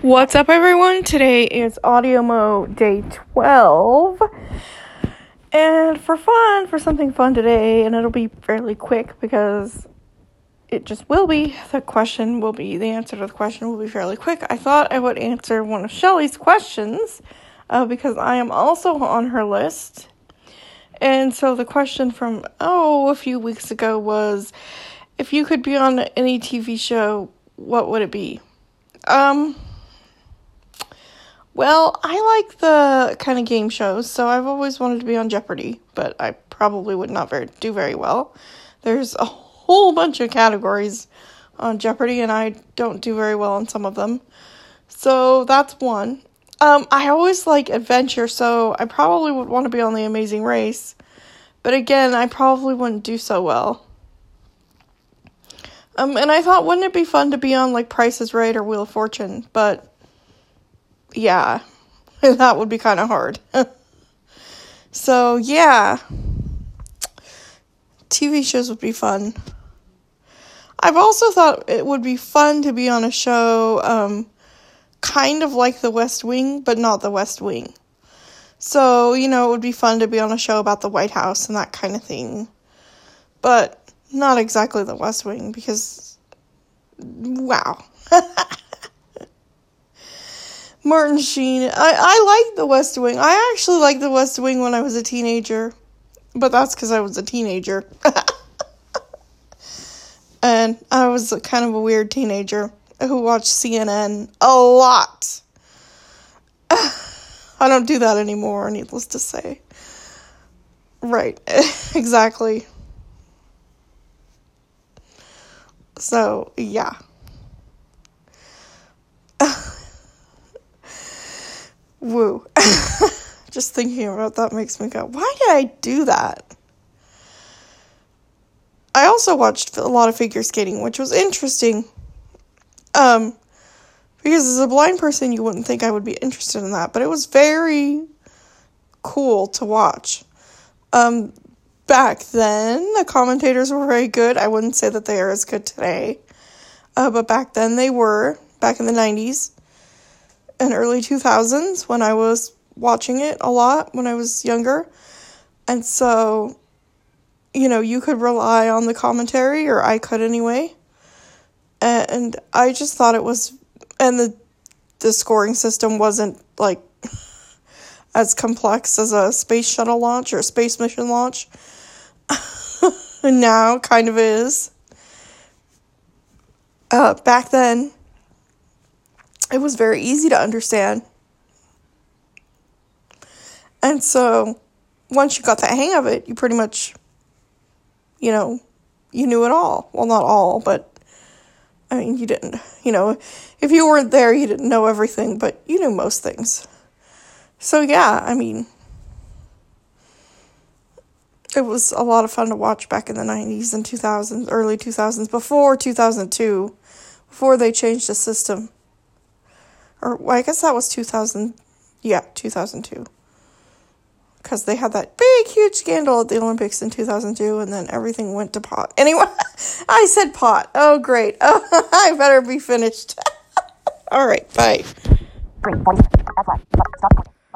What's up, everyone? Today is Audio Mo Day 12. And for fun, for something fun today, and it'll be fairly quick because it just will be. The question will be, the answer to the question will be fairly quick. I thought I would answer one of Shelly's questions uh, because I am also on her list. And so the question from, oh, a few weeks ago was if you could be on any TV show, what would it be? Um, well, I like the kind of game shows, so I've always wanted to be on Jeopardy, but I probably would not very, do very well. There's a whole bunch of categories on Jeopardy, and I don't do very well on some of them. So that's one. Um, I always like adventure, so I probably would want to be on The Amazing Race. But again, I probably wouldn't do so well. Um, and I thought, wouldn't it be fun to be on like Price is Right or Wheel of Fortune? But yeah, that would be kind of hard. so yeah, TV shows would be fun. I've also thought it would be fun to be on a show, um, kind of like The West Wing, but not The West Wing. So, you know, it would be fun to be on a show about the White House and that kind of thing. But not exactly The West Wing because, wow. Martin Sheen. I, I like The West Wing. I actually liked The West Wing when I was a teenager. But that's because I was a teenager. and I was kind of a weird teenager who watched CNN a lot. I don't do that anymore, needless to say. Right, exactly. So, yeah. Woo. Just thinking about that makes me go, why did I do that? I also watched a lot of figure skating, which was interesting. Um, because as a blind person, you wouldn't think I would be interested in that, but it was very cool to watch. Um, back then, the commentators were very good. I wouldn't say that they are as good today, uh, but back then they were, back in the 90s and early 2000s when I was watching it a lot when I was younger. And so, you know, you could rely on the commentary, or I could anyway. And I just thought it was, and the the scoring system wasn't like as complex as a space shuttle launch or a space mission launch. now, kind of is. Uh, back then, it was very easy to understand. And so, once you got the hang of it, you pretty much, you know, you knew it all. Well, not all, but I mean, you didn't, you know, if you weren't there, you didn't know everything, but you knew most things. So, yeah, I mean, it was a lot of fun to watch back in the 90s and 2000s, early 2000s, before 2002, before they changed the system. Or, well, I guess that was 2000, yeah, 2002 because they had that big, huge scandal at the Olympics in 2002, and then everything went to pot. Anyway, I said pot. Oh, great. Oh, I better be finished. All right, bye.